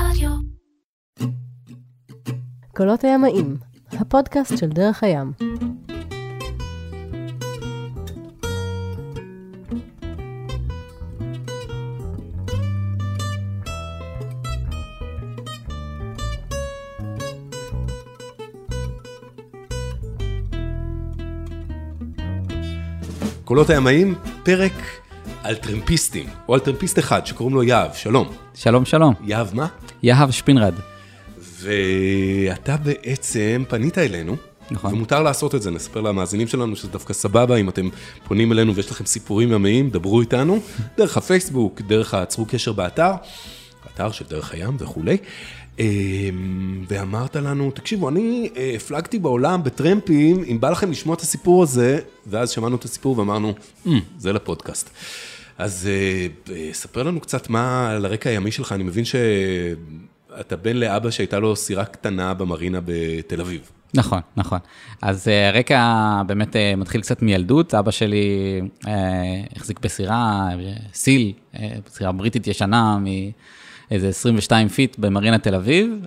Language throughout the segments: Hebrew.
רדיו. קולות הימאים, הפודקאסט של דרך הים. קולות הימאים, פרק על טרמפיסטים, או על טרמפיסט אחד שקוראים לו יהב, שלום. שלום, שלום. יהב מה? יהב שפינרד. ואתה בעצם פנית אלינו, נכון. ומותר לעשות את זה, נספר למאזינים שלנו שזה דווקא סבבה, אם אתם פונים אלינו ויש לכם סיפורים ימיים, דברו איתנו, דרך הפייסבוק, דרך הצרו קשר באתר, אתר של דרך הים וכולי. אמ, ואמרת לנו, תקשיבו, אני אה, הפלגתי בעולם בטרמפים, אם בא לכם לשמוע את הסיפור הזה, ואז שמענו את הסיפור ואמרנו, "אמ, זה לפודקאסט. אז אה, אה, ספר לנו קצת מה על הרקע הימי שלך, אני מבין שאתה בן לאבא שהייתה לו סירה קטנה במרינה בתל אביב. נכון, נכון. אז אה, הרקע באמת מתחיל קצת מילדות. אבא שלי החזיק בסירה, סיל, סירה בריטית ישנה מאיזה 22 פיט במרינה תל אביב.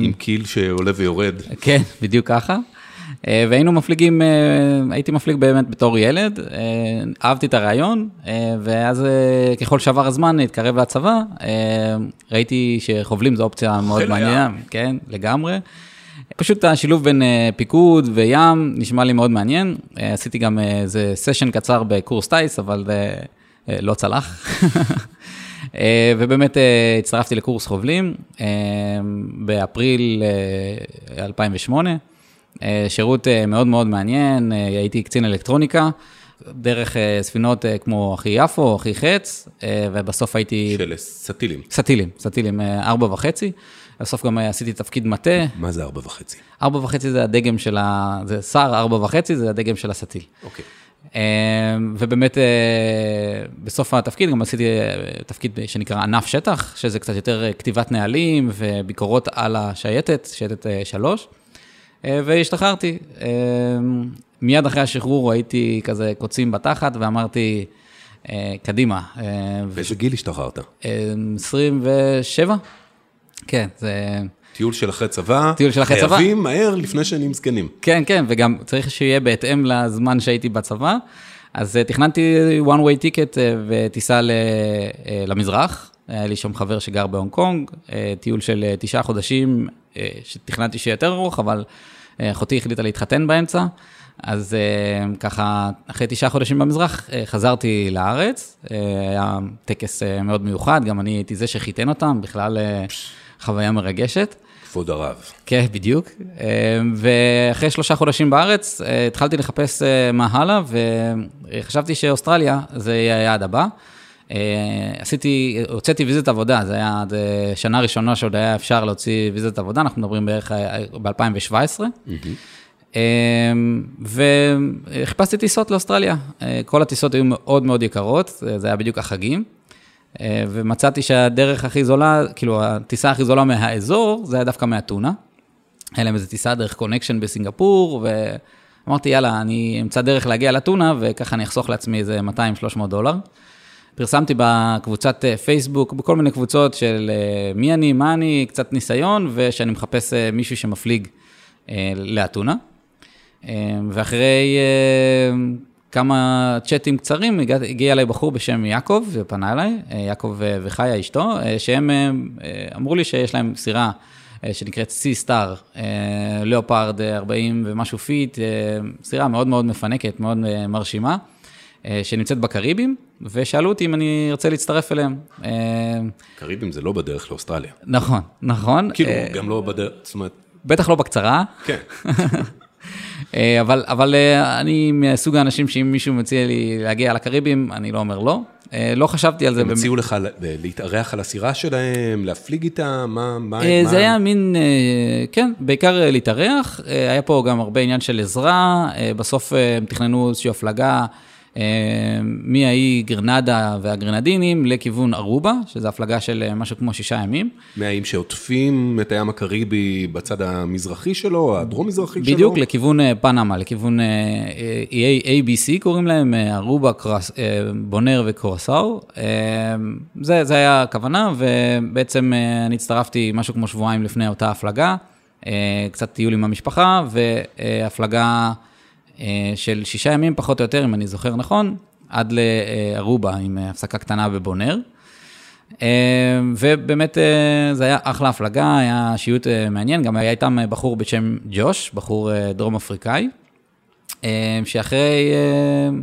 עם קיל שעולה ויורד. כן, בדיוק ככה. אה, והיינו מפליגים, אה, הייתי מפליג באמת בתור ילד, אה, אהבתי את הרעיון, ואז ככל שעבר הזמן, התקרב לצבא, ראיתי שחובלים זו אופציה מאוד חיל מעניינה, כן, לגמרי. פשוט השילוב בין פיקוד וים נשמע לי מאוד מעניין. עשיתי גם איזה סשן קצר בקורס טיס, אבל לא צלח. ובאמת הצטרפתי לקורס חובלים באפריל אה, 2008. אה, שירות אה, מאוד מאוד מעניין, אה, הייתי קצין אלקטרוניקה, דרך ספינות כמו אחי יפו, אחי חץ, ובסוף הייתי... של סטילים. סטילים, סטילים, ארבע וחצי. בסוף גם עשיתי תפקיד מטה, מה זה ארבע וחצי? ארבע וחצי זה הדגם של ה... זה שר, ארבע וחצי זה הדגם של הסטיל. אוקיי. ובאמת, בסוף התפקיד גם עשיתי תפקיד שנקרא ענף שטח, שזה קצת יותר כתיבת נהלים וביקורות על השייטת, שייטת שלוש, והשתחררתי. אה, מיד אחרי השחרור הייתי כזה קוצים בתחת ואמרתי, אה, קדימה. אה, באיזה גיל השתחררת? אה, 27? כן, זה... טיול של אחרי צבא. טיול של אחרי צבא. חייבים מהר לפני שנהיים זקנים. כן, כן, וגם צריך שיהיה בהתאם לזמן שהייתי בצבא. אז אה, תכננתי one way ticket אה, וטיסה אה, למזרח. היה לי שם חבר שגר בהונג קונג, אה, טיול של אה, תשעה חודשים, אה, שתכננתי שיהיה יותר ארוך, אבל אה, אחותי החליטה להתחתן באמצע. אז אה, ככה, אחרי תשעה חודשים במזרח, אה, חזרתי לארץ. אה, היה טקס אה, מאוד מיוחד, גם אני הייתי זה שחיתן אותם, בכלל אה, חוויה מרגשת. כבוד הרב. כן, בדיוק. אה, ואחרי שלושה חודשים בארץ, אה, התחלתי לחפש אה, מה הלאה, וחשבתי שאוסטרליה זה יהיה היעד הבא. אה, עשיתי, הוצאתי ויזית עבודה, זה היה אה, שנה ראשונה שעוד היה אפשר להוציא ויזית עבודה, אנחנו מדברים בערך ב-2017. וחיפשתי טיסות לאוסטרליה. אה, כל הטיסות היו מאוד מאוד יקרות, אה, זה היה בדיוק החגים. אה, ומצאתי שהדרך הכי זולה, כאילו הטיסה הכי זולה מהאזור, זה היה דווקא מאתונה. היה להם איזו טיסה דרך קונקשן בסינגפור, ואמרתי, יאללה, אני אמצא דרך להגיע לאתונה, וככה אני אחסוך לעצמי איזה 200-300 דולר. פרסמתי בקבוצת אה, פייסבוק, בכל מיני קבוצות של אה, מי אני, מה אני, קצת ניסיון, ושאני מחפש אה, מישהו שמפליג לאתונה. ואחרי כמה צ'אטים קצרים, הגיע אליי בחור בשם יעקב, ופנה אליי, יעקב וחיה אשתו, שהם אמרו לי שיש להם סירה שנקראת סטאר, ליאופרד אה, 40 ומשהו פיט, סירה מאוד מאוד מפנקת, מאוד מרשימה, שנמצאת בקריבים, ושאלו אותי אם אני ארצה להצטרף אליהם. אה, קריבים זה לא בדרך לאוסטרליה. נכון, נכון. כאילו, אה, גם לא בדרך, זאת אומרת, בטח לא בקצרה. כן. אה, אבל, אבל אני מסוג האנשים שאם מישהו מציע לי להגיע לקריבים, אני לא אומר לא. לא חשבתי על זה. הם. הציעו לך להתארח על הסירה שלהם, להפליג איתם, מה... מה- אה, מה- זה היה מין, כן, בעיקר להתארח. היה פה גם הרבה עניין של עזרה. בסוף הם תכננו איזושהי הפלגה מהאי גרנדה והגרנדינים לכיוון ארובה, שזו הפלגה של אה, משהו כמו שישה ימים. מהאיים שעוטפים את הים הקריבי בצד המזרחי שלו, הדרום-מזרחי שלו? בדיוק, לכיוון אה, פנמה, לכיוון אה, איי ABC קוראים להם, אה, ארובה, קרס, אה, בונר וקורסאו. אה, זה, זה היה הכוונה, ובעצם אה, אני הצטרפתי משהו כמו שבועיים לפני אותה הפלגה, אה, קצת טיול עם המשפחה, והפלגה אה, של שישה ימים פחות או יותר, אם אני זוכר נכון, עד לארובה עם אה, הפסקה קטנה בבונר. אה, ובאמת אה, זה היה אחלה הפלגה, היה שיוט אה, מעניין, גם היה איתם בחור בשם ג'וש, בחור אה, דרום אפריקאי, אה, שאחרי אה,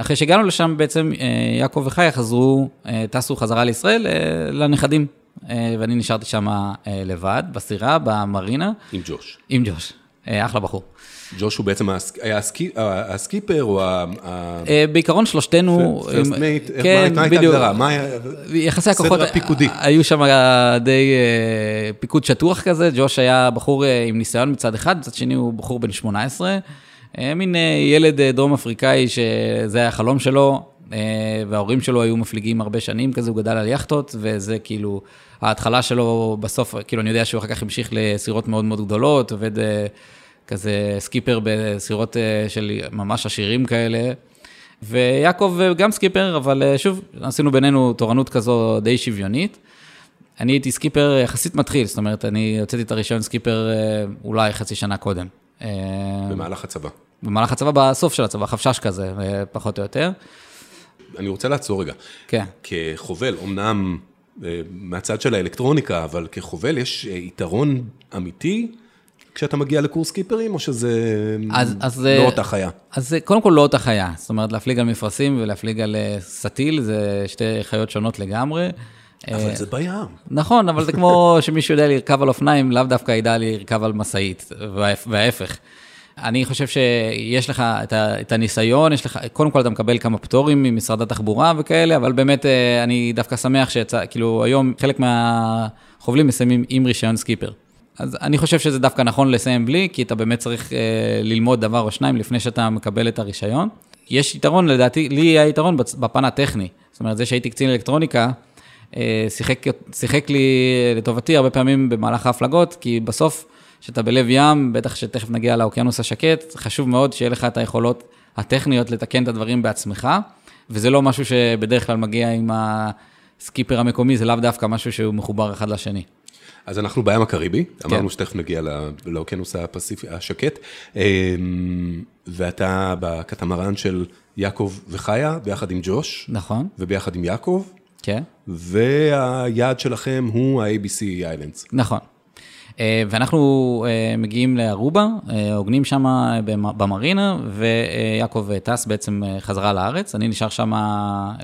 אחרי שהגענו לשם בעצם אה, יעקב וחיה חזרו, אה, טסו חזרה לישראל אה, לנכדים, אה, ואני נשארתי שם אה, לבד, בסירה, במרינה, עם ג'וש. עם ג'וש, אה, אחלה בחור. ג'וש הוא בעצם היה הסקיפר או ה... אה, בעיקרון שלושתנו... First אה, איך- כן, מה הייתה. ההגדרה? מה היה... יחסי הסדר הכוחות, הפיקודי. היו שם די אה, פיקוד שטוח כזה, ג'וש היה בחור אה, עם ניסיון מצד אחד, מצד שני הוא בחור בן 18, אה, מין אה, ילד אה, דרום אפריקאי שזה היה החלום שלו, אה, וההורים שלו היו מפליגים הרבה שנים כזה, הוא גדל על יאכטות, וזה כאילו, ההתחלה שלו בסוף, כאילו אני יודע שהוא אחר כך המשיך לסירות מאוד מאוד גדולות, עובד אה, כזה סקיפר בסירות אה, של ממש עשירים כאלה. ויעקב אה, גם סקיפר, אבל אה, שוב, עשינו בינינו תורנות כזו די שוויונית. אני הייתי סקיפר יחסית מתחיל, זאת אומרת, אני הוצאתי את הרישיון סקיפר אולי חצי שנה קודם. במהלך הצבא. במהלך הצבא, בסוף של הצבא, חפשש כזה, פחות או יותר. אני רוצה לעצור רגע. כן. כחובל, אמנם מהצד של האלקטרוניקה, אבל כחובל יש יתרון אמיתי כשאתה מגיע לקורס קיפרים, או שזה אז- אז, לא אותה חיה? אז קודם כל לא אותה חיה, זאת אומרת, להפליג על מפרשים ולהפליג על אה, סטיל, זה שתי חיות שונות לגמרי. אבל אה, זה בים. נכון, אבל זה כמו שמישהו יודע לרכב על אופניים, לאו דווקא ידע לרכב על משאית, וההפ- וההפך. אני חושב שיש לך את, ה, את הניסיון, יש לך, קודם כל אתה מקבל כמה פטורים ממשרד התחבורה וכאלה, אבל באמת אה, אני דווקא שמח שיצא, כאילו היום חלק מהחובלים מסיימים עם רישיון סקיפר. אז אני חושב שזה דווקא נכון לסיים בלי, כי אתה באמת צריך אה, ללמוד דבר או שניים לפני שאתה מקבל את הרישיון. יש יתרון, לדעתי, לי היה יתרון בפן הטכני. זאת אומרת, זה שהייתי קצין אלקטרוניקה, אה, שיחק, שיחק לי לטובתי הרבה פעמים במהלך ההפלגות, כי בסוף, כשאתה בלב ים, בטח שתכף נגיע לאוקיינוס השקט, חשוב מאוד שיהיה לך את היכולות הטכניות לתקן את הדברים בעצמך, וזה לא משהו שבדרך כלל מגיע עם הסקיפר המקומי, זה לאו דווקא משהו שהוא מחובר אחד לשני. אז אנחנו בים הקריבי, כן. אמרנו שתכף נגיע לא- לאוקיינוס הפסיפי, השקט, אמ, ואתה בקטמרן של יעקב וחיה, ביחד עם ג'וש, נכון, וביחד עם יעקב, כן. והיעד שלכם הוא ה-ABC איילנדס. נכון. אה, ואנחנו אה, מגיעים לארובה, אה, הוגנים שם במרינה, ויעקב טס בעצם אה, חזרה לארץ, אני נשאר שם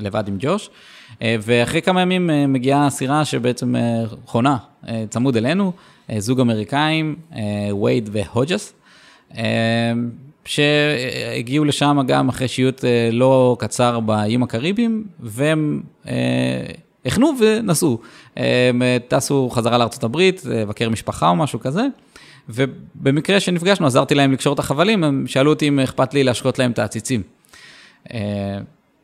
לבד עם ג'וש, אה, ואחרי כמה ימים אה, מגיעה סירה שבעצם אה, חונה אה, צמוד אלינו, אה, זוג אמריקאים, אה, וייד והוג'ס. אה, שהגיעו לשם גם אחרי שיוט אה, לא קצר באיים הקריביים, והם אה, החנו ונסעו. הם אה, טסו חזרה לארה"ב, לבקר משפחה או משהו כזה, ובמקרה שנפגשנו עזרתי להם לקשור את החבלים, הם שאלו אותי אם אכפת לי להשקות להם את העציצים.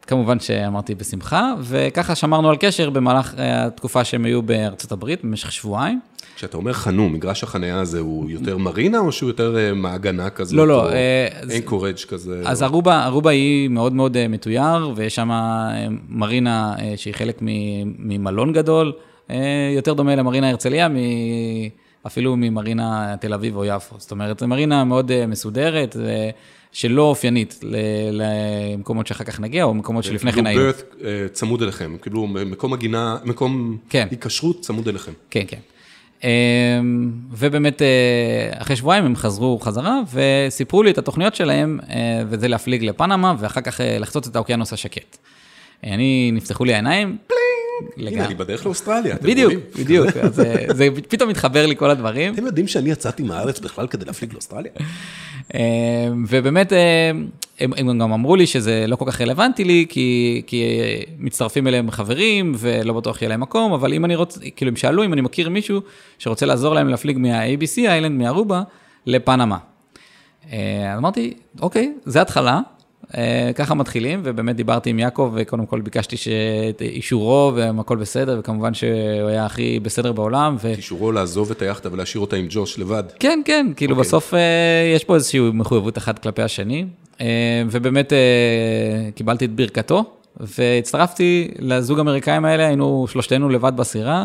אה, כמובן שאמרתי בשמחה, וככה שמרנו על קשר במהלך אה, התקופה שהם היו בארצות הברית, במשך שבועיים. כשאתה אומר חנו, מגרש החנייה הזה הוא יותר מרינה, או שהוא יותר אה, מעגנה כזאת? לא, לא, או אה, זה- אנקורג' כזה? אז ארובה, ארובה היא מאוד מאוד אה, מתויר, ויש שם אה, מרינה אה, שהיא חלק ממלון גדול, אה, יותר דומה למרינה הרצליה, אפילו ממרינה תל אביב או יפו. זאת אומרת, זו מרינה מאוד אה, מסודרת, שלא אופיינית למקומות שאחר כך נגיע, או מקומות שלפני כן היו. קיבלו birth, אה, צמוד אליכם, כאילו מקום הגינה, מקום כן. היקשרות צמוד אליכם. כן, כן. אמ, ובאמת, אה, אחרי שבועיים הם חזרו חזרה וסיפרו לי את התוכניות שלהם, אה, וזה להפליג לפנמה, ואחר כך אה, לחצות את האוקיינוס השקט. אה, אני, נפתחו לי העיניים, הנה, אני בדרך לאוסטרליה, אתם בדיוק, רואים? בדיוק, אז אה, זה פתאום מתחבר לי כל הדברים. אתם יודעים שאני יצאתי מהארץ בכלל כדי להפליג לאוסטרליה? אה, ובאמת, אה, הם, הם גם אמרו לי שזה לא כל כך רלוונטי לי, כי, כי מצטרפים אליהם חברים, ולא בטוח יהיה להם מקום, אבל אם אני רוצה, כאילו, הם שאלו אם אני מכיר מישהו שרוצה לעזור להם להפליג מה-ABC איילנד, מארובה, לפנמה. אז אמרתי, אוקיי, זה התחלה, ככה מתחילים, ובאמת דיברתי עם יעקב, וקודם כל ביקשתי את אישורו, והכל בסדר, וכמובן שהוא היה הכי בסדר בעולם. ו... אישורו לעזוב את היאכטה ולהשאיר אותה עם ג'וש לבד. כן, כן, כאילו אוקיי. בסוף אה, יש פה איזושהי מחויבות אחת כלפי השני, אה, ובאמת אה, קיבלתי את ברכתו, והצטרפתי לזוג האמריקאים האלה, היינו שלושתנו לבד בסירה,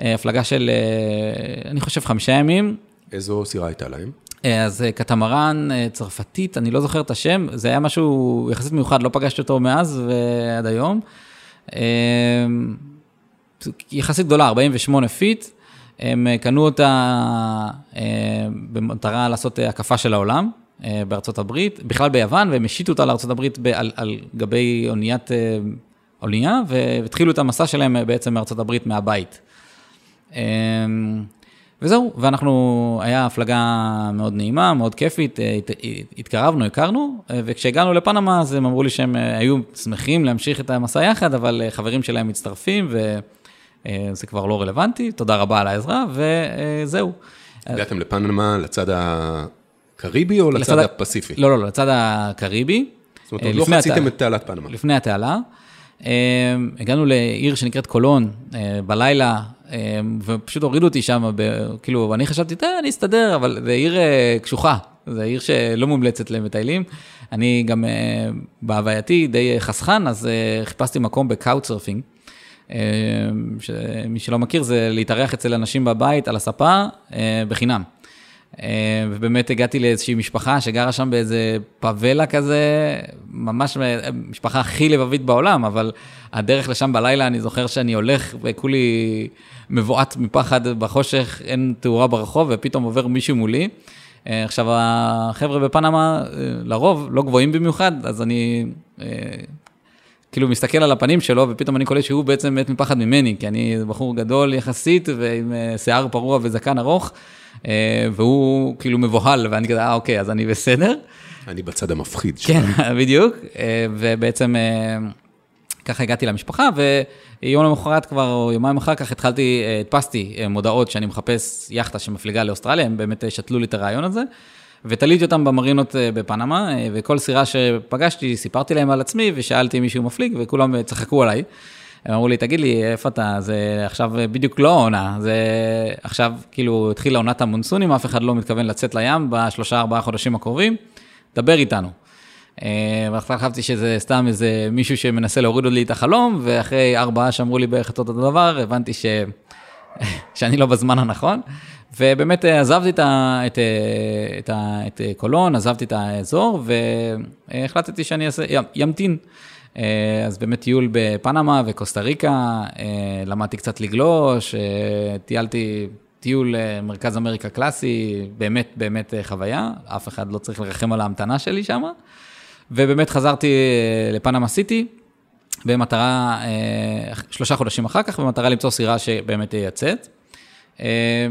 אה, הפלגה של, אה, אני חושב, חמישה ימים. איזו סירה הייתה להם? אה, אז אה, קטמרן אה, צרפתית, אני לא זוכר את השם, זה היה משהו יחסית מיוחד, לא פגשתי אותו מאז ועד היום. יחסית גדולה, 48 פיט, הם קנו אותה במטרה לעשות הקפה של העולם בארצות הברית, בכלל ביוון, והם השיתו אותה לארצות הברית על, על גבי אוניית, אונייה, והתחילו את המסע שלהם בעצם מארצות הברית מהבית. אה, וזהו, ואנחנו, היה הפלגה מאוד נעימה, מאוד כיפית, אה, הת, התקרבנו, הכרנו, אה, וכשהגענו לפנמה אז הם אמרו לי שהם אה, היו שמחים להמשיך את המסע יחד, אבל אה, חברים שלהם מצטרפים, וזה כבר לא רלוונטי, תודה רבה על העזרה, וזהו. הגעתם לפנמה לצד הקריבי או לצד לצד הפסיפי? לא, לא, לצד הקריבי. זאת אומרת, אה, עוד לא חציתם את תעלת פנמה. לפני התעלה. אה, הגענו לעיר שנקראת קולון אה, בלילה, אה, ופשוט הורידו אותי שם, כאילו, אני חשבתי, "טוב, אני אסתדר, אבל זו עיר אה, קשוחה, זו עיר שלא מומלצת למטיילים. אני גם אה, בהווייתי די חסכן, אז אה, חיפשתי מקום ב Couchsurfing. אה, שמי שלא מכיר, זה להתארח אצל אנשים בבית על הספה אה, בחינם. אה, ובאמת הגעתי לאיזושהי משפחה שגרה שם באיזה פאבלה כזה, ממש אה, משפחה הכי לבבית בעולם, אבל הדרך לשם בלילה, אני זוכר שאני הולך וכולי מבועת מפחד בחושך, אין תאורה ברחוב, ופתאום עובר מישהו מולי. אה, עכשיו, החבר'ה בפנמה, לרוב, לא גבוהים במיוחד, אז אני כאילו מסתכל על הפנים שלו, ופתאום אני קולט שהוא בעצם מת מפחד ממני, כי אני בחור גדול יחסית, ועם אה, שיער פרוע וזקן ארוך, אה, והוא כאילו מבוהל, ואני כזה, אה, אוקיי, אז אני בסדר. אני בצד המפחיד שלו. כן, בדיוק, אה, ובעצם ככה הגעתי למשפחה, ויום למחרת כבר, או יומיים אחר כך, התחלתי, הדפסתי מודעות שאני מחפש יאכטה שמפליגה לאוסטרליה, הם באמת שתלו לי את הרעיון הזה, ותליתי אותם במרינות אה, בפנמה, אה, וכל סירה שפגשתי, סיפרתי להם על עצמי, ושאלתי מישהו מפליג, וכולם אה, צחקו עליי. הם אמרו לי, תגיד לי, איפה אתה? זה עכשיו בדיוק לא העונה, זה עכשיו כאילו התחילה עונת המונסונים, אף אחד לא מתכוון לצאת לים בשלושה, ארבעה חודשים הקרובים, דבר איתנו. ואחר חשבתי שזה סתם איזה מישהו שמנסה להוריד לי את החלום, ואחרי ארבעה שאמרו לי בערך את אותו דבר, הבנתי ש... שאני לא בזמן הנכון. ובאמת אה, עזבתי את, ה... את... אה, את, ה... את אה, קולון, עזבתי את האזור, והחלטתי שאני אעשה. ימתין. אז באמת טיול בפנמה וקוסטה ריקה, למדתי קצת לגלוש, טיילתי טיול מרכז אמריקה קלאסי, באמת באמת חוויה, אף אחד לא צריך לרחם על ההמתנה שלי שם. ובאמת חזרתי לפנמה סיטי, במטרה, אה, שלושה חודשים אחר כך, במטרה למצוא סירה שבאמת תייצאת. אה,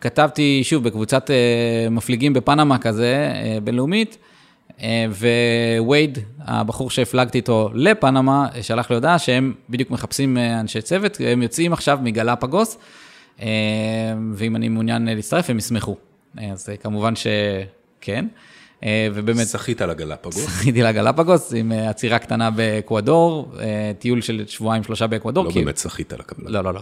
כתבתי, שוב, בקבוצת אה, מפליגים בפנמה כזה, בינלאומית, ווייד, הבחור שהפלגתי איתו לפנמה, שלח לי הודעה שהם בדיוק מחפשים אנשי צוות, הם יוצאים עכשיו מגלפגוס, ואם אני מעוניין להצטרף, הם ישמחו. אז כמובן שכן. אה, ובאמת, שחית על הגלפגוס. זכיתי לגלפגוס עם אה, עצירה קטנה באקוודור, אה, טיול של שבועיים שלושה באקוודור. לא כי- באמת שחית על הקבלה. לא, לא, לא.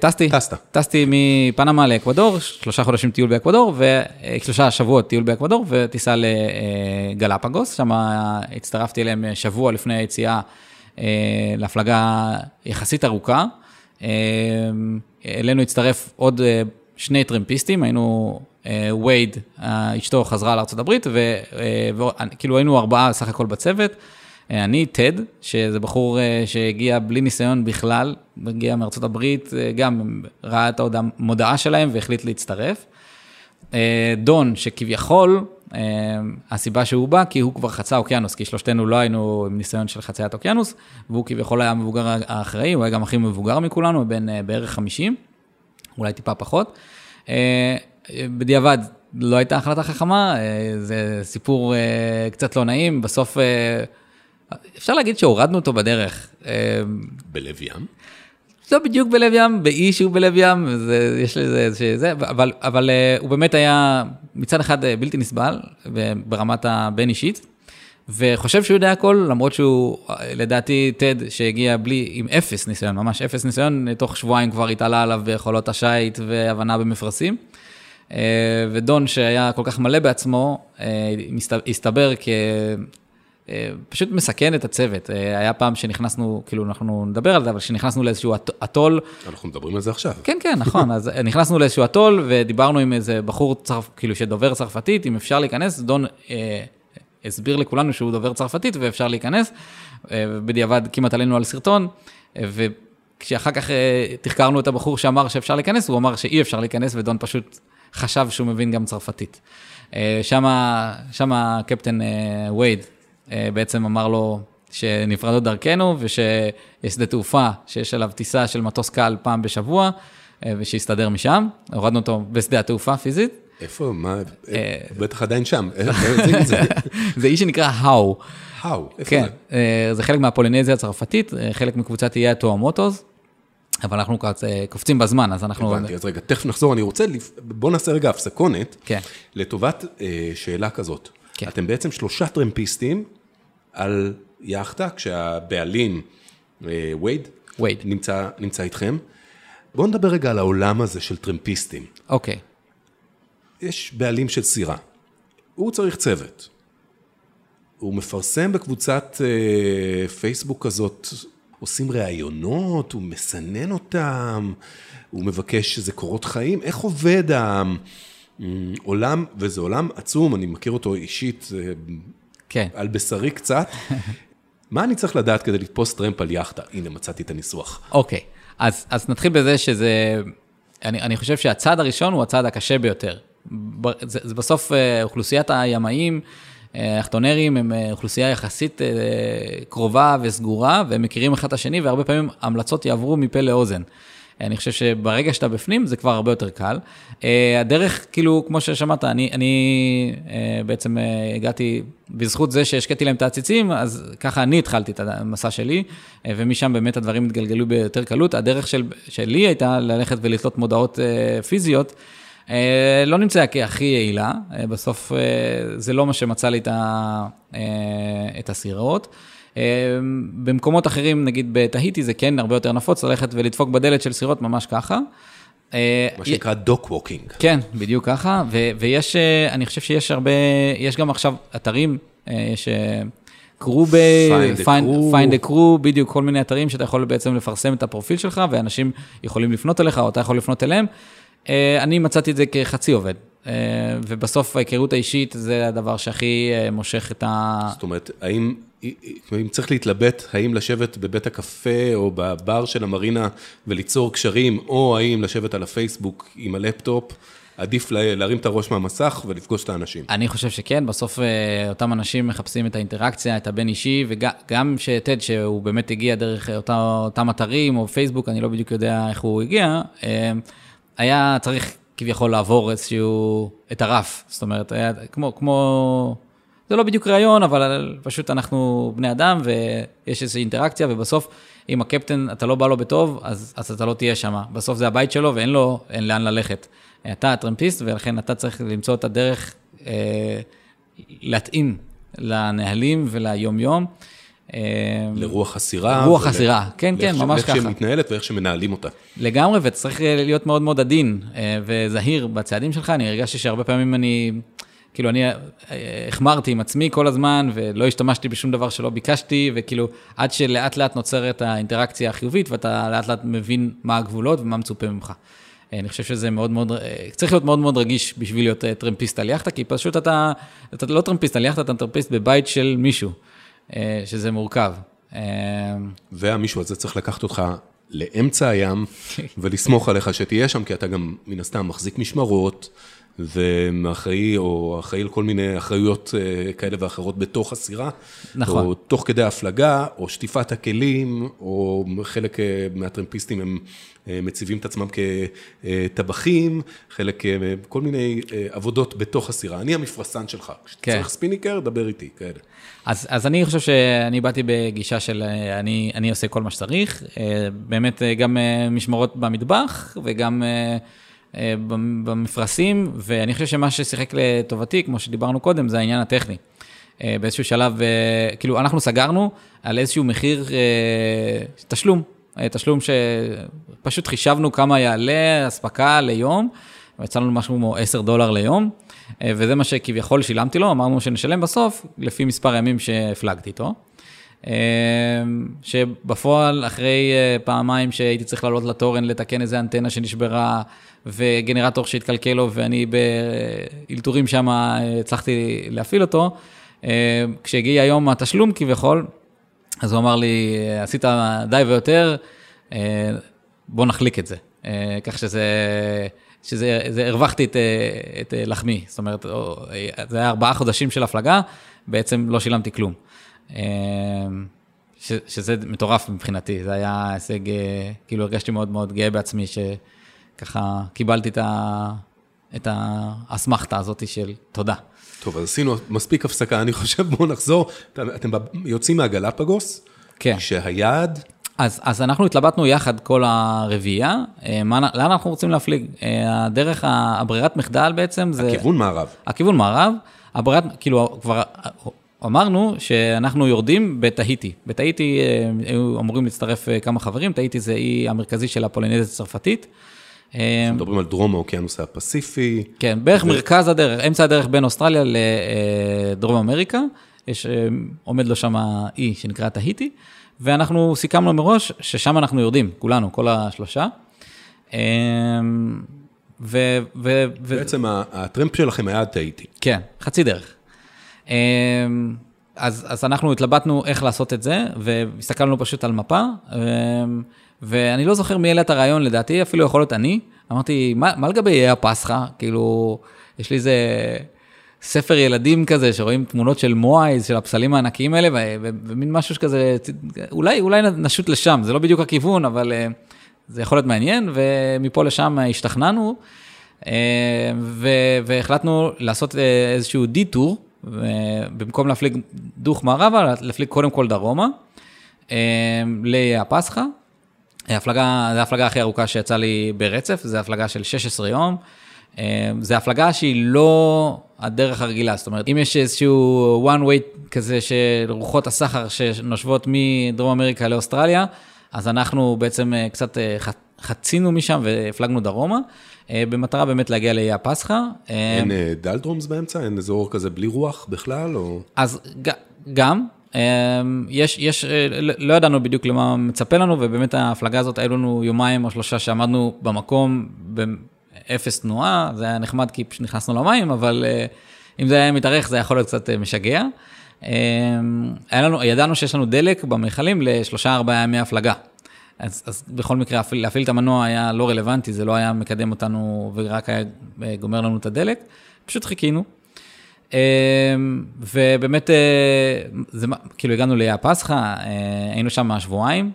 טסתי, טסת. טסתי מפנמה לאקוודור, שלושה חודשים טיול באקוודור, ושלושה שבועות טיול באקוודור, וטיסה לגלפגוס, שם הצטרפתי אליהם שבוע לפני היציאה אה, להפלגה יחסית ארוכה. אלינו הצטרף עוד שני טרמפיסטים, היינו, וייד, אה, אשתו חזרה לארה"ב, וכאילו היינו ארבעה סך הכל בצוות. אה, אני, טד, שזה בחור אה, שהגיע בלי ניסיון בכלל, הגיע מארצות הברית, אה, גם ראה את המודעה שלהם והחליט להצטרף. אה, דון, שכביכול, אה, הסיבה שהוא בא, כי הוא כבר חצה אוקיינוס, כי שלושתנו לא היינו עם ניסיון של חציית אוקיינוס, והוא כביכול היה המבוגר האחראי, הוא היה גם הכי מבוגר מכולנו, בן אה, בערך 50, אולי טיפה פחות. בדיעבד, לא הייתה החלטה חכמה, אה, זה סיפור אה, קצת לא נעים, בסוף אה, אפשר להגיד שהורדנו אותו בדרך. בלב ים? לא בדיוק בלב ים, באי שהוא בלב ים, זה, יש לזה איזה זה, אבל, אבל הוא באמת היה מצד אחד בלתי נסבל ברמת הבין אישית, וחושב שהוא יודע הכל, למרות שהוא, לדעתי, טד שהגיע בלי, עם אפס ניסיון, ממש אפס ניסיון, תוך שבועיים כבר התעלה עליו ביכולות השיט והבנה במפרשים. אה, ודון שהיה כל כך מלא בעצמו, אה, הסתבר כ... אה, פשוט מסכן את הצוות. היה פעם שנכנסנו, כאילו, אנחנו נדבר על זה, אבל כשנכנסנו לאיזשהו אט- אטול, אנחנו מדברים על זה עכשיו. כן, כן, נכון. אז נכנסנו לאיזשהו אטול ודיברנו עם איזה בחור, צרפ, כאילו, שדובר צרפתית, אם אפשר להיכנס, דון אה, הסביר לכולנו שהוא דובר צרפתית ואפשר להיכנס. אה, בדיעבד כמעט עלינו על סרטון, אה, וכשאחר כך אה, תחקרנו את הבחור שאמר שאפשר להיכנס, הוא אמר שאי אפשר להיכנס, ודון פשוט חשב שהוא מבין גם צרפתית. אה, שמה, שמה קפטן אה, וייד אה, בעצם אמר לו שנפרדות דרכנו, ושיש שדה תעופה שיש עליו טיסה של מטוס קל פעם בשבוע, ושיסתדר משם. הורדנו אותו בשדה התעופה פיזית. איפה, מה, בטח עדיין שם. איך זה- איש שנקרא האו. האו, איפה כן, זה? זה חלק מהפולינזיה הצרפתית, חלק מקבוצת איי התואמוטוס, אבל אנחנו אה, קופצים בזמן, אז אנחנו... הבנתי, אז רגע, תכף נחזור, אני רוצה, לפ- בוא נעשה רגע הפסקונת, כן. לטובת אה, שאלה כזאת. כן. אתם בעצם שלושה טרמפיסטים על יאכטה, כשהבעלים, אה, וייד, וייד. נמצא, נמצא איתכם. בואו נדבר רגע על העולם הזה של טרמפיסטים. אוקיי, יש בעלים של סירה, הוא צריך צוות. הוא מפרסם בקבוצת אה, פייסבוק כזאת, עושים ראיונות, הוא מסנן אותם, הוא מבקש שזה קורות חיים, איך עובד העולם, וזה עולם עצום, אני מכיר אותו אישית, אה, כן. על בשרי קצת. מה אני צריך לדעת כדי לתפוס טרמפ על יאכטה? הנה, מצאתי את הניסוח. אוקיי, אז, אז נתחיל בזה שזה, אני, אני חושב שהצעד הראשון הוא הצעד הקשה ביותר. זה, זה בסוף אה, אוכלוסיית הימאים, החטונרים, הם אה, אוכלוסייה יחסית אה, קרובה וסגורה, והם מכירים אחד את השני, והרבה פעמים המלצות יעברו מפה לאוזן. אני חושב שברגע שאתה בפנים, זה כבר הרבה יותר קל. אה, הדרך, כאילו, כמו ששמעת, אני, אני בעצם הגעתי, בזכות זה שהשקיתי להם את העציצים, אז ככה אני התחלתי את המסע שלי, ומשם באמת הדברים התגלגלו ביותר קלות. הדרך של, שלי הייתה ללכת ולתלות מודעות פיזיות. אה, לא נמצאה כהכי יעילה, אה, בסוף אה, זה לא מה שמצא לי את, הסירות. במקומות אחרים, נגיד בתהיטי, זה כן הרבה יותר נפוץ ללכת ולדפוק בדלת של סירות ממש ככה. מה שנקרא dock walking. כן, בדיוק ככה, ו- ויש, אני חושב שיש הרבה, יש גם עכשיו אתרים, יש crew ב... Find the crew, בדיוק, כל מיני אתרים שאתה יכול בעצם לפרסם את הפרופיל שלך, ואנשים יכולים לפנות אליך, או אתה יכול לפנות אליהם. אה, אני מצאתי את זה כחצי עובד, אה, ובסוף ההיכרות האישית זה הדבר שהכי אה, מושך את ה... זאת אומרת, האם, אם צריך להתלבט, האם לשבת בבית הקפה או בבר של המרינה וליצור קשרים, או האם לשבת על הפייסבוק עם הלפטופ, עדיף לה- להרים את הראש מהמסך ולפגוש את האנשים. אני חושב שכן, בסוף אותם אנשים מחפשים את האינטראקציה, את הבין אישי, וגם שטד, שהוא באמת הגיע דרך אותה, אותם אתרים או פייסבוק, אני לא בדיוק יודע איך הוא הגיע, היה צריך כביכול לעבור איזשהו, את הרף. זאת אומרת, היה כמו, כמו, זה לא בדיוק ראיון, אבל פשוט אנחנו בני אדם ויש איזושהי אינטראקציה, ובסוף, אם הקפטן, אתה לא בא לו בטוב, אז, אז אתה לא תהיה שם. בסוף זה הבית שלו ואין לו, אין לאן ללכת. אתה הטרמפיסט, ולכן אתה צריך למצוא את הדרך אה, להתאים לנהלים וליום-יום. אה, לרוח הסירה. רוח ול- הסירה, כן, כן, לאיך ש- ממש לאיך ככה. שהיא מתנהלת ואיך שמנהלים אותה. לגמרי, וצריך להיות מאוד מאוד עדין אה, וזהיר בצעדים שלך. אני הרגשתי שהרבה פעמים אני, כאילו, אני אה, החמרתי עם עצמי כל הזמן, ולא השתמשתי בשום דבר שלא ביקשתי, וכאילו, עד שלאט לאט נוצרת האינטראקציה החיובית, ואתה לאט לאט מבין מה הגבולות ומה מצופה ממך. אה, אני חושב שזה מאוד מאוד, צריך להיות מאוד מאוד רגיש בשביל להיות טרמפיסט על יאכטה, כי פשוט אתה, אתה לא טרמפיסט על יאכטה, אתה טרמפיסט בבית של מישהו, שזה מורכב. אה, והמישהו הזה צריך לקחת אותך לאמצע הים ולסמוך עליך שתהיה שם, כי אתה גם מן הסתם מחזיק משמרות, ואחראי, או אחראי על כל מיני אחריות אה, כאלה ואחרות בתוך הסירה. נכון. או תוך כדי ההפלגה, או שטיפת הכלים, או חלק אה, מהטרמפיסטים הם אה, מציבים את עצמם כטבחים, חלק, כל מיני עבודות בתוך הסירה. אני המפרסן שלך. כשצריך ספיניקר, דבר איתי, כאלה. אז, אז אני חושב שאני באתי בגישה של אני, אני עושה כל מה שצריך, באמת גם משמרות במטבח וגם במפרשים, ואני חושב שמה ששיחק לטובתי, כמו שדיברנו קודם, זה העניין הטכני. אה, באיזשהו שלב, אה, כאילו, אנחנו סגרנו על איזשהו מחיר אה, תשלום, אה, תשלום שפשוט חישבנו כמה יעלה אספקה ליום, ויצא לנו משהו כמו 10 דולר ליום, אה, וזה מה שכביכול שילמתי לו, אמרנו שנשלם בסוף, לפי מספר הימים שהפלגתי איתו. אה, שבפועל, אחרי אה, פעמיים שהייתי צריך לעלות לתורן, לתקן איזה אנטנה שנשברה, וגנרטור שהתקלקל לו, ואני באלתורים שם אה, הצלחתי להפעיל אותו, אה, כשהגיע היום התשלום כביכול, אז הוא אמר לי, עשית די ויותר, אה, בוא נחליק את זה. כך שזה, שזה, זה, הרווחתי את, את לחמי. זאת אומרת, או, זה היה ארבעה חודשים של הפלגה, בעצם לא שילמתי כלום. ש, שזה מטורף מבחינתי, זה היה הישג, כאילו הרגשתי מאוד מאוד גאה בעצמי, שככה קיבלתי את, ה, את האסמכתה הזאת של תודה. טוב, אז עשינו מספיק הפסקה, אני חושב, בואו נחזור. אתם, אתם יוצאים מהגלפגוס, כן. שהיעד, אז, אז אנחנו התלבטנו יחד כל הרביעייה, אה, מה, לאן אנחנו רוצים להפליג. אה, הדרך, הברירת מחדל בעצם זה... הכיוון מערב. הכיוון מערב, הברירת, כאילו כבר אמרנו שאנחנו יורדים בתהיטי. בתהיטי אה, היו אמורים להצטרף אה, כמה חברים, תהיטי זה אי המרכזי של הפולינזיה הצרפתית. אה, אנחנו מדברים על דרום האוקיינוס הפסיפי. כן, בערך מרכז הדרך, אמצע הדרך בין אוסטרליה לדרום אמריקה, יש, אה, עומד לו שם אי שנקרא תהיטי, ואנחנו סיכמנו מראש ששם אנחנו יורדים, כולנו, כל השלושה. אה, ו... ו, ו בעצם הטרמפ שלכם היה עד טעיתי. כן, חצי דרך. אז, אז אנחנו התלבטנו איך לעשות את זה, והסתכלנו פשוט על מפה, אמ, ואני לא זוכר מי העלה את הרעיון, לדעתי אפילו יכול להיות אני. אמרתי, מה, מה לגבי איי הפסחא? כאילו, יש לי איזה ספר ילדים כזה, שרואים תמונות של מואייז, של הפסלים הענקיים האלה, ו- ו- ומין משהו שכזה, אולי, אולי נשוט לשם, זה לא בדיוק הכיוון, אבל אה, זה יכול להיות מעניין, ומפה לשם השתכנענו. אה, ו- והחלטנו לעשות אה, איזשהו דיטור, במקום להפליג דוך מערבה, להפליג קודם כל דרומה, אה, לאיי הפסחא. ההפלגה, זו ההפלגה הכי ארוכה שיצאה לי ברצף, זו הפלגה של 16 יום. אה, זו הפלגה שהיא לא הדרך הרגילה, זאת אומרת, אם יש איזשהו one way כזה של רוחות הסחר שנושבות מדרום אמריקה לאוסטרליה, אז אנחנו בעצם אה, קצת חצינו משם והפלגנו דרומה, במטרה באמת להגיע לאיי הפסחא. אה, אין אה, doldrums באמצע? אין אזור כזה בלי רוח בכלל? או... אז ג- גם, אה, יש, יש, אה, לא לא ידענו בדיוק למה מצפה לנו, ובאמת ההפלגה הזאת, היו לנו יומיים או שלושה שעמדנו במקום באפס תנועה, זה היה נחמד כי פשוט נכנסנו למים, אבל אה, אם זה היה מתארך זה יכול להיות קצת אה, משגע. אה, היה לנו, ידענו שיש לנו דלק במכלים לשלושה ארבעה ימי הפלגה. אז, אז בכל מקרה, להפעיל, להפעיל את המנוע היה לא רלוונטי, זה לא היה מקדם אותנו ורק היה אה, גומר לנו את הדלק, פשוט חיכינו. אמ, ובאמת, אה, זה, כאילו הגענו לאיי הפסחא, אה, היינו שם שבועיים,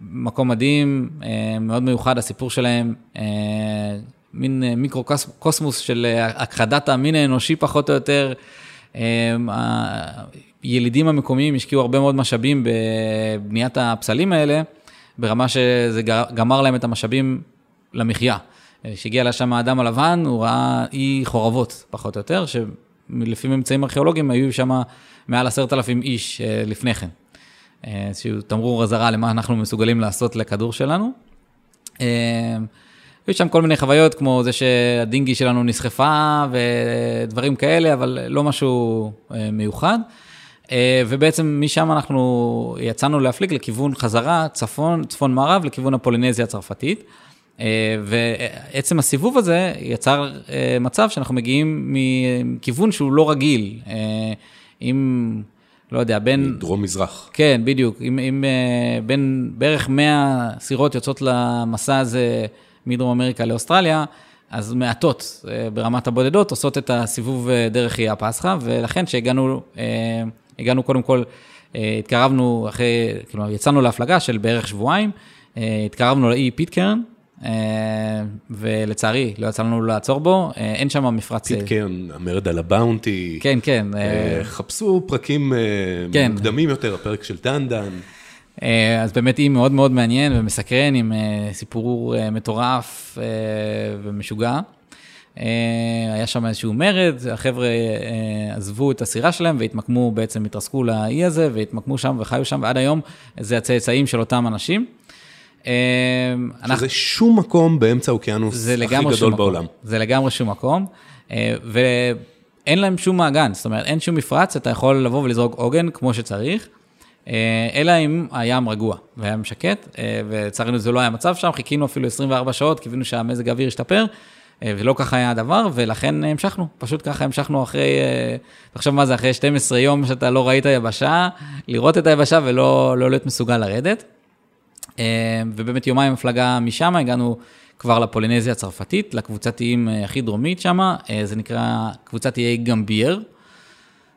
מקום מדהים, מאוד מיוחד, הסיפור שלהם, מין מיקרו-קוסמוס של הכחדת המין האנושי פחות או יותר. אה, הילידים המקומיים השקיעו הרבה מאוד משאבים בבניית הפסלים האלה, ברמה שזה גמר להם את המשאבים למחיה. כשהגיע לשם האדם הלבן, הוא ראה אי חורבות, פחות או יותר, שלפי ממצאים ארכיאולוגיים היו שם מעל עשרת אלפים איש אה, לפני כן. אה, איזשהו תמרור אזהרה למה אנחנו מסוגלים לעשות לכדור שלנו. אה, היו שם כל מיני חוויות, כמו זה שהדינגי שלנו נסחפה ודברים כאלה, אבל לא משהו אה, מיוחד. אה, ובעצם משם אנחנו יצאנו להפליג לכיוון חזרה, צפון, צפון מערב, לכיוון הפולינזיה הצרפתית. אה, ועצם הסיבוב הזה יצר אה, מצב שאנחנו מגיעים מכיוון שהוא לא רגיל. עם, לא יודע, בין... דרום-מזרח. כן, בדיוק. אם, אם בין בערך 100 סירות יוצאות למסע הזה מדרום אמריקה לאוסטרליה, אז מעטות ברמת הבודדות עושות את הסיבוב דרך איי הפסחא, ולכן כשהגענו, הגענו קודם כל, אה, התקרבנו אחרי, כאילו יצאנו להפלגה של בערך שבועיים, אה, התקרבנו לאי פיטקרן, אה, ולצערי לא יצא לנו לעצור בו, אין שם מפרץ... פיטקרן, המרד על הבאונטי. כן, כן. חפשו פרקים כן. מוקדמים יותר, הפרק של טנדן. אה, אז באמת אי מאוד מאוד מעניין ומסקרן עם סיפור מטורף ומשוגע. היה שם איזשהו מרד, החבר'ה עזבו את הסירה שלהם והתמקמו בעצם, התרסקו לאי הזה והתמקמו שם וחיו שם, ועד היום זה הצאצאים של אותם אנשים. שזה שום מקום באמצע האוקיינוס הכי גדול בעולם. זה לגמרי שום מקום. ואין להם שום מעגן, זאת אומרת, אין שום מפרץ, אתה יכול לבוא ולזרוק עוגן כמו שצריך, אה, אלא אם הים רגוע והים שקט, אה, ולצערנו זה לא היה מצב שם, חיכינו אפילו 24 שעות, קיווינו שהמזג האוויר ישתפר, אה, ולא ככה היה הדבר, ולכן המשכנו, פשוט ככה המשכנו אחרי, תחשוב מה זה, אחרי 12 יום שאתה לא ראית יבשה, לראות את היבשה ולא לא להיות מסוגל לרדת. ובאמת יומיים הפלגה משם, הגענו כבר לפולינזיה הצרפתית, לקבוצת איים הכי דרומית שם, זה נקרא קבוצת איי גמבייר.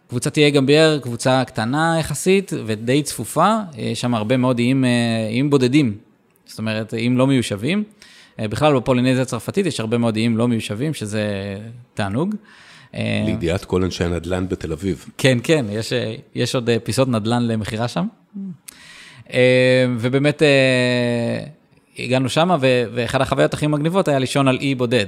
קבוצת איי גמבייר, קבוצה קטנה יחסית ודי צפופה, יש שם הרבה מאוד איים, איים בודדים, זאת אומרת, איים לא מיושבים. בכלל בפולינזיה הצרפתית יש הרבה מאוד איים לא מיושבים, שזה תענוג. לידיעת כל אנשי הנדל"ן בתל אביב. כן, כן, יש, יש עוד פיסות נדל"ן למכירה שם. ובאמת הגענו שם, ואחד החוויות הכי מגניבות היה לישון על אי בודד.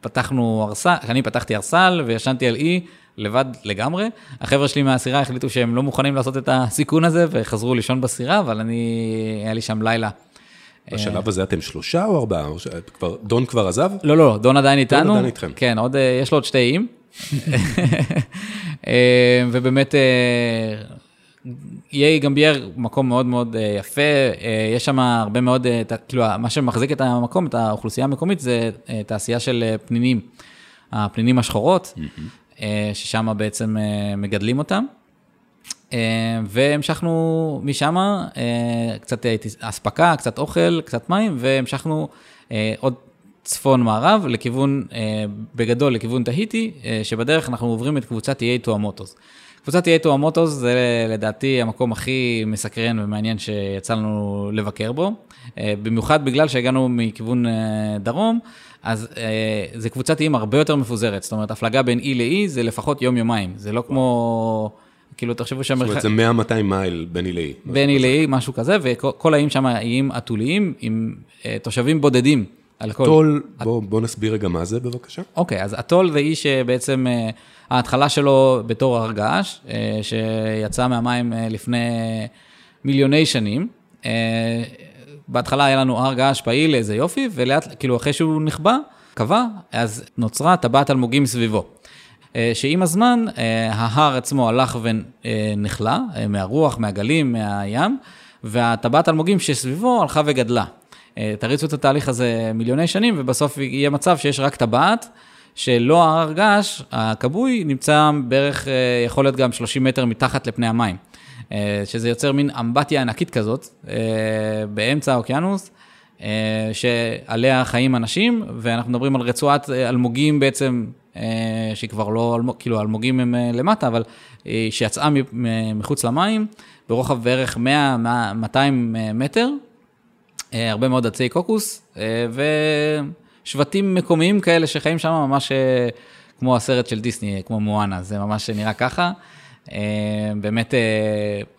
פתחנו ארסל, אני פתחתי ארסל וישנתי על אי לבד לגמרי. החבר'ה שלי מהסירה החליטו שהם לא מוכנים לעשות את הסיכון הזה, וחזרו לישון בסירה, אבל אני, היה לי שם לילה. בשלב הזה אתם שלושה או ארבעה? או כבר, דון כבר עזב? לא, לא, דון עדיין איתנו. דון עדיין איתכם. כן, עוד, יש לו עוד שתי איים. ובאמת, איי גמבייר מקום מאוד מאוד יפה, יש שם הרבה מאוד, כאילו, מה שמחזיק את המקום, את האוכלוסייה המקומית, זה תעשייה של פנינים, הפנינים השחורות. ששם בעצם מגדלים אותם. והמשכנו משם, קצת אספקה, קצת אוכל, קצת מים, והמשכנו עוד צפון מערב לכיוון, בגדול לכיוון תהיטי, שבדרך אנחנו עוברים את קבוצת איי טואמוטוס. קבוצת איי טואמוטוס זה לדעתי המקום הכי מסקרן ומעניין שיצא לנו לבקר בו, במיוחד בגלל שהגענו מכיוון דרום. אז אה, זה קבוצת איים הרבה יותר מפוזרת, זאת אומרת, הפלגה בין אי לאי זה לפחות יום-יומיים, זה לא כמו, כאילו, תחשבו שם... זאת אומרת, זה 100-200 מייל בין אי לאי. בין אי לאי, משהו כזה, וכל האיים שם איים אתוליים עם אה, תושבים בודדים. אטול, בוא, בוא נסביר רגע מה זה בבקשה. אוקיי, אז אטול זה אי שבעצם אה, ההתחלה שלו בתור הר געש, אה, שיצא מהמים לפני מיליוני שנים. בהתחלה היה לנו הר געש פעיל, איזה יופי, ולאט, כאילו אחרי שהוא נכבה, קבע, אז נוצרה טבעת אלמוגים סביבו. אה, שעם הזמן, אה, ההר עצמו הלך ונכלה, אה, מהרוח, מהגלים, מהים, והטבעת אלמוגים שסביבו הלכה וגדלה. תריצו את התהליך הזה מיליוני שנים, ובסוף יהיה מצב שיש רק טבעת, שלא ההר געש, הכבוי נמצא בערך, יכול להיות גם 30 מטר מתחת לפני המים. שזה יוצר מין אמבטיה ענקית כזאת באמצע האוקיינוס, שעליה חיים אנשים, ואנחנו מדברים על רצועת אלמוגים בעצם, שהיא כבר לא, כאילו אלמוגים הם למטה, אבל שיצאה מחוץ למים, ברוחב בערך 100-200 מטר, הרבה מאוד עצי קוקוס, ושבטים מקומיים כאלה שחיים שם ממש כמו הסרט של דיסני, כמו מואנה, זה ממש נראה ככה. אה, באמת אה,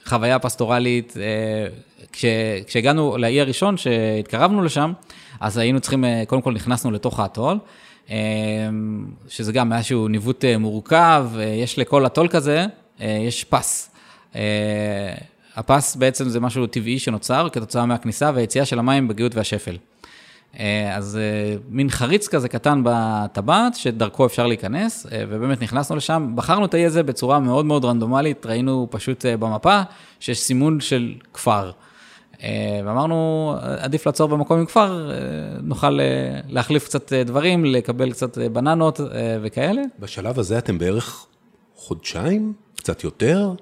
חוויה פסטורלית, אה, כש, כשהגענו לאי הראשון, שהתקרבנו לשם, אז היינו צריכים, קודם כל נכנסנו לתוך האטול, שזה גם איזשהו ניווט מורכב, יש לכל אטול כזה, יש פס. הפס בעצם זה משהו טבעי שנוצר כתוצאה מהכניסה והיציאה של המים בגאות והשפל. אה, אז אה, מין חריץ כזה קטן בטבעת, שדרכו אפשר להיכנס, אה, ובאמת נכנסנו לשם, בחרנו את האי הזה בצורה מאוד מאוד רנדומלית, ראינו פשוט במפה שיש סימון של כפר. ואמרנו, עדיף לעצור במקום עם כפר, נוכל להחליף קצת דברים, לקבל קצת בננות וכאלה. בשלב הזה אתם בערך חודשיים? קצת יותר?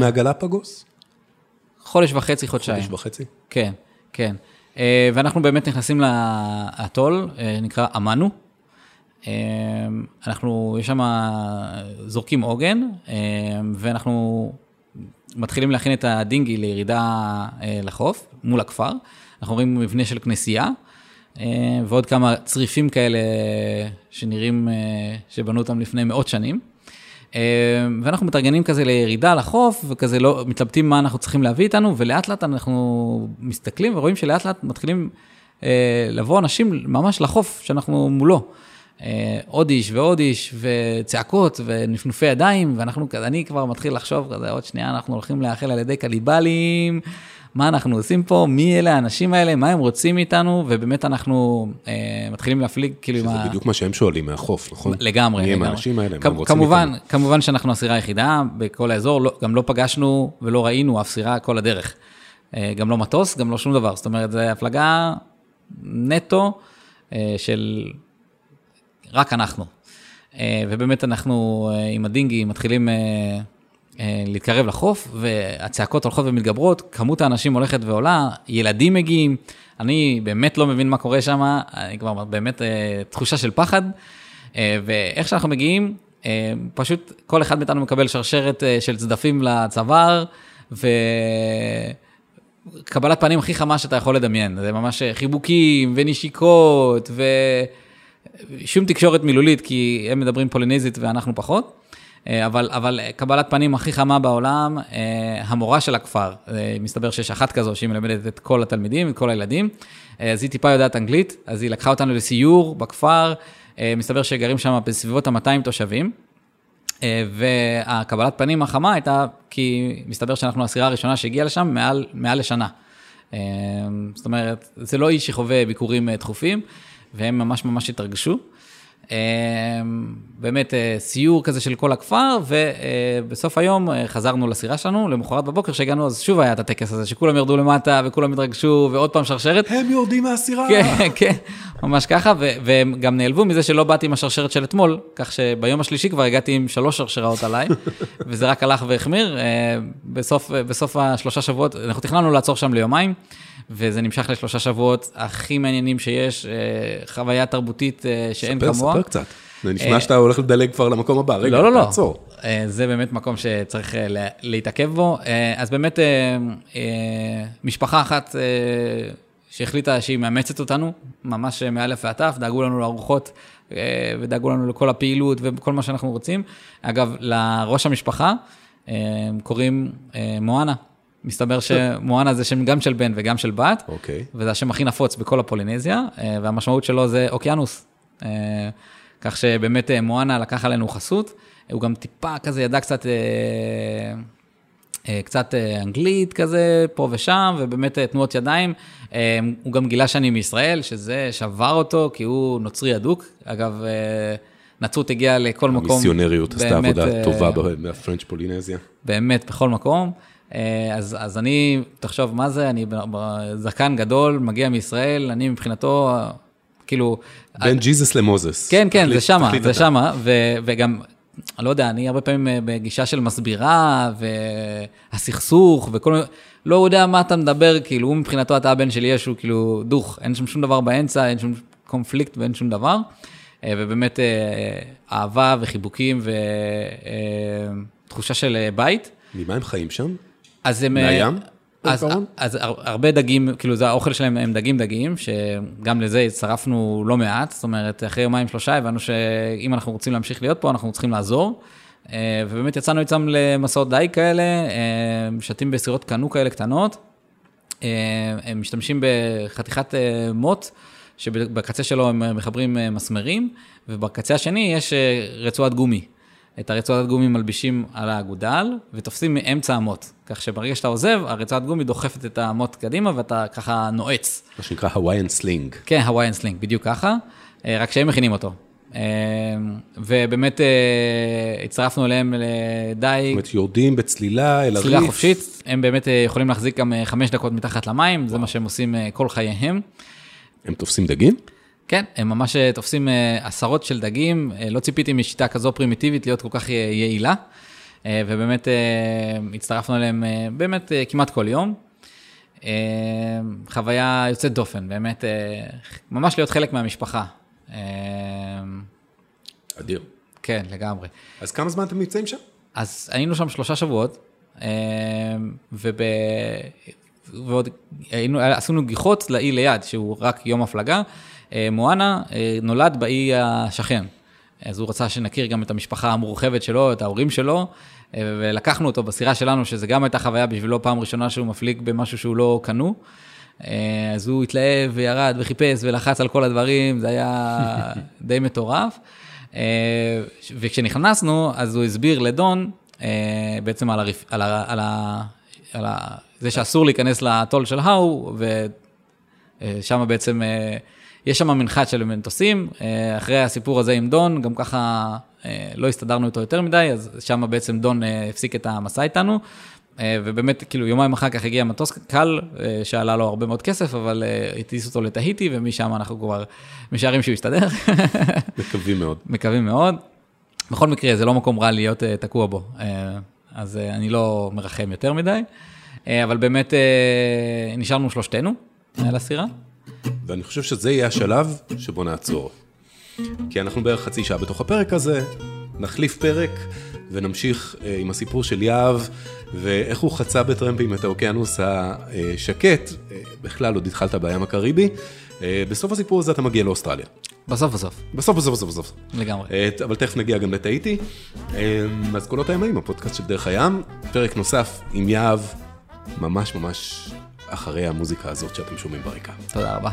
מהגלפגוס? חודש וחצי, חודשיים. חודש וחצי? כן, כן. אה, ואנחנו באמת נכנסים לאטול, אה, נקרא אמנו. אה, אנחנו, יש שם, זורקים עוגן, ואנחנו מתחילים להכין את הדינגי לירידה לחוף, מול הכפר. אנחנו רואים מבנה של כנסייה, ועוד כמה צריפים כאלה שנראים, שבנו אותם לפני מאות שנים. אה, ואנחנו מתארגנים כזה לירידה לחוף, וכזה לא, מתלבטים מה אנחנו צריכים להביא איתנו, ולאט לאט אנחנו מסתכלים ורואים שלאט לאט מתחילים אה, לבוא אנשים ממש לחוף שאנחנו מולו. אה, עוד איש ועוד איש, וצעקות ונפנופי ידיים, ואנחנו, אני כבר מתחיל לחשוב כזה, עוד שנייה אנחנו הולכים להאכל על ידי קליבלים, מה אנחנו עושים פה, מי אלה האנשים האלה, מה הם רוצים מאיתנו, ובאמת אנחנו אה, מתחילים להפליג, כאילו, שזה עם ה- בדיוק מה שהם שואלים מהחוף, נכון? לגמרי, מי הם לגמרי. האנשים האלה, מה הם רוצים כמובן, מאיתנו? כמובן שאנחנו הסירה היחידה בכל האזור, לא, גם לא פגשנו ולא ראינו אף סירה כל הדרך. אה, גם לא מטוס, גם לא שום דבר, זאת אומרת, זו הפלגה נטו אה, של רק אנחנו. אה, ובאמת אנחנו אה, עם הדינגי מתחילים אה, להתקרב לחוף, והצעקות הולכות ומתגברות, כמות האנשים הולכת ועולה, ילדים מגיעים, אני באמת לא מבין מה קורה שם, אני כבר באמת תחושה של פחד, ואיך שאנחנו מגיעים, פשוט כל אחד מאיתנו מקבל שרשרת של צדפים לצוואר, ו... קבלת פנים הכי חמה שאתה יכול לדמיין, זה ממש חיבוקים ונשיקות ושום תקשורת מילולית, כי הם מדברים פולינזית ואנחנו פחות, אה, אבל, אבל קבלת פנים הכי חמה בעולם, אה, המורה של הכפר, אה, מסתבר שיש אחת כזו שהיא מלמדת את כל התלמידים, את כל הילדים, אז היא טיפה יודעת אנגלית, אז היא לקחה אותנו לסיור בכפר, מסתבר שגרים שם בסביבות ה-200 תושבים. והקבלת פנים החמה הייתה כי מסתבר שאנחנו הסירה הראשונה שהגיעה לשם מעל, מעל לשנה. זאת אומרת, זה לא איש שחווה ביקורים תכופים, והם ממש ממש התרגשו. אה, באמת אה, סיור כזה של כל הכפר, ובסוף היום אה, חזרנו לסירה שלנו, למחרת בבוקר שהגענו, אז שוב היה את הטקס הזה, שכולם ירדו למטה וכולם התרגשו, ועוד פעם שרשרת. הם יורדים מהסירה. כן, כן, ממש ככה, והם גם נעלבו מזה שלא באתי עם השרשרת של אתמול, כך שביום השלישי כבר הגעתי עם שלוש שרשראות עליי, וזה רק הלך והחמיר. בסוף, בסוף השלושה שבועות, אנחנו תכננו לעצור שם ליומיים, וזה נמשך לשלושה שבועות הכי מעניינים שיש, אה, חוויה תרבותית אה, שאין ספר, כמוה. ספר קצת. זה נשמע שאתה הולך לדלג כבר למקום הבא. רגע, לא, לא, לא. תעצור. אה, זה באמת מקום שצריך אה, לה- להתעכב בו. אה, אז באמת, אה, אה, משפחה אחת אה, שהחליטה שהיא מאמצת אותנו, ממש אה, מאלף ועד תף, דאגו לנו לארוחות אה, ודאגו לנו לכל הפעילות וכל מה שאנחנו רוצים. אגב, לראש המשפחה אה, קוראים אה, מואנה. מסתבר שמואנה זה שם גם של בן וגם של בת, אוקיי. וזה השם הכי נפוץ בכל הפולינזיה, אה, והמשמעות שלו זה אוקיינוס. אה, כך שבאמת אה, מואנה לקח עלינו חסות, הוא גם טיפה כזה ידע קצת, קצת אנגלית כזה, פה ושם, ובאמת תנועות ידיים. הוא גם גילה שאני מישראל, שזה שבר אותו, כי הוא נוצרי אדוק. אגב, נצרות הגיעה לכל מקום. המיסיונריות עשתה עבודה טובה בפרנץ' פולינזיה. באמת, בכל מקום. אה, אז, אז אני, תחשוב, מה זה, אני זקן גדול, מגיע מישראל, אני מבחינתו, אה, כאילו... בין ג'יזוס למוזס. כן, כן, תחליט- זה שמה, זה אתה. שמה, ו- וגם, אני לא יודע, אני הרבה פעמים אה, בגישה של מסבירה, והסכסוך, וכל מיני, לא יודע מה אתה מדבר, כאילו, הוא מבחינתו, אתה הבן של ישו, כאילו, דוך, אין שם שום דבר באמצע, אין שום קונפליקט ואין שום דבר. אה, ובאמת, אה, אהבה וחיבוקים ותחושה של אה, בית. ממה הם חיים שם? אז הם... מהים? אז, בעיקרון? אז הר- הרבה דגים, כאילו זה האוכל שלהם הם דגים דגים, שגם לזה הצטרפנו לא מעט, זאת אומרת, אחרי יומיים שלושה הבנו שאם אנחנו רוצים להמשיך להיות פה, אנחנו צריכים לעזור. אה, ובאמת יצאנו איתם למסעות דייג כאלה, אה, שטים בסירות קנו כאלה קטנות. אה, הם משתמשים בחתיכת אה, מוט, שבקצה שלו הם מחברים אה, מסמרים, ובקצה השני יש אה, רצועת גומי. את הרצועת גומי מלבישים על האגודל, ותופסים מאמצע המוט. כך שברגע שאתה עוזב, הרצועת גומי דוחפת את המוט קדימה, ואתה ככה נועץ. מה שנקרא Hawaiian sling. כן, Hawaiian sling, בדיוק ככה, אה, רק שהם מכינים אותו. אה, ובאמת אה, הצטרפנו אליהם זאת לדייג, אומרת, יורדים בצלילה אל הריף. צלילה חופשית, הם באמת יכולים להחזיק גם חמש דקות מתחת למים, זה מה שהם עושים כל חייהם. הם תופסים דגים? כן, הם ממש אה, תופסים אה, עשרות של דגים, אה, לא ציפיתי משיטה כזו פרימיטיבית להיות כל כך יעילה, ובאמת הצטרפנו אליהם באמת כמעט כל יום. חוויה יוצאת דופן, באמת, ממש להיות חלק מהמשפחה. אדיר. כן, לגמרי. אז כמה זמן אתם נמצאים שם? אז היינו שם שלושה שבועות, וב... ועוד היינו, עשינו גיחות לאי ליד, שהוא רק יום הפלגה. אה, מואנה אה, נולד באי השכן, אז הוא רצה שנכיר גם את המשפחה המורחבת שלו, את ההורים שלו, אה, ולקחנו אותו בסירה שלנו, שזה גם הייתה חוויה בשבילו פעם ראשונה שהוא מפליג במשהו שהוא לא קנו. אז הוא התלהב וירד וחיפש ולחץ על כל הדברים, זה היה די מטורף. וכשנכנסנו, אז הוא הסביר לדון בעצם על, הריף, על, ה, על, ה, על ה, זה שאסור להיכנס לטול של האו, ושם בעצם, יש שם מנחת של מטוסים, אחרי הסיפור הזה עם דון, גם ככה לא הסתדרנו איתו יותר מדי, אז שם בעצם דון הפסיק את המסע איתנו. אה, ובאמת, כאילו, יומיים אחר כך הגיע מטוס קל, אה, שעלה לו הרבה מאוד כסף, אבל אה, הטיס אותו לתהיטי, ומשם אנחנו כבר משערים שהוא יסתדר. מקווים מאוד. מקווים מאוד. בכל מקרה, זה לא מקום רע להיות תקוע בו, אז אני לא מרחם יותר מדי, אבל באמת נשארנו שלושתנו על הסירה. ואני חושב שזה יהיה השלב שבו נעצור. כי אנחנו בערך חצי שעה בתוך הפרק הזה, נחליף פרק ונמשיך עם הסיפור של יהב. ואיך הוא חצה בטרמפים את האוקיינוס השקט, בכלל עוד התחלת בים הקריבי. בסוף הסיפור הזה אתה מגיע לאוסטרליה. בסוף בסוף. בסוף בסוף בסוף בסוף. לגמרי. אבל תכף נגיע גם לטאיטי. אז קולות הימאים, הפודקאסט של דרך הים, פרק נוסף עם יהב, ממש ממש אחרי המוזיקה הזאת שאתם שומעים ברקע. תודה רבה.